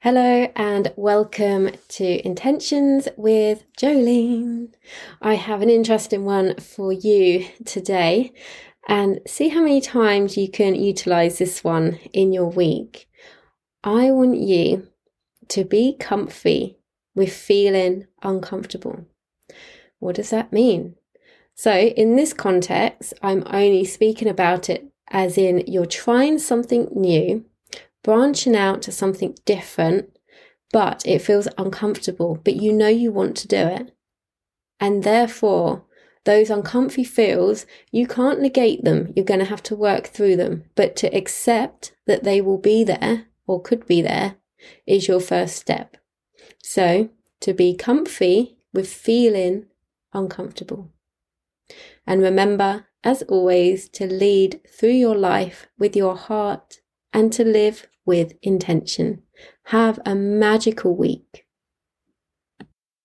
Hello and welcome to Intentions with Jolene. I have an interesting one for you today and see how many times you can utilize this one in your week. I want you to be comfy with feeling uncomfortable. What does that mean? So, in this context, I'm only speaking about it as in you're trying something new branching out to something different, but it feels uncomfortable, but you know you want to do it. And therefore, those uncomfy feels, you can't negate them. You're going to have to work through them. But to accept that they will be there or could be there is your first step. So, to be comfy with feeling uncomfortable. And remember, as always, to lead through your life with your heart and to live with intention. Have a magical week.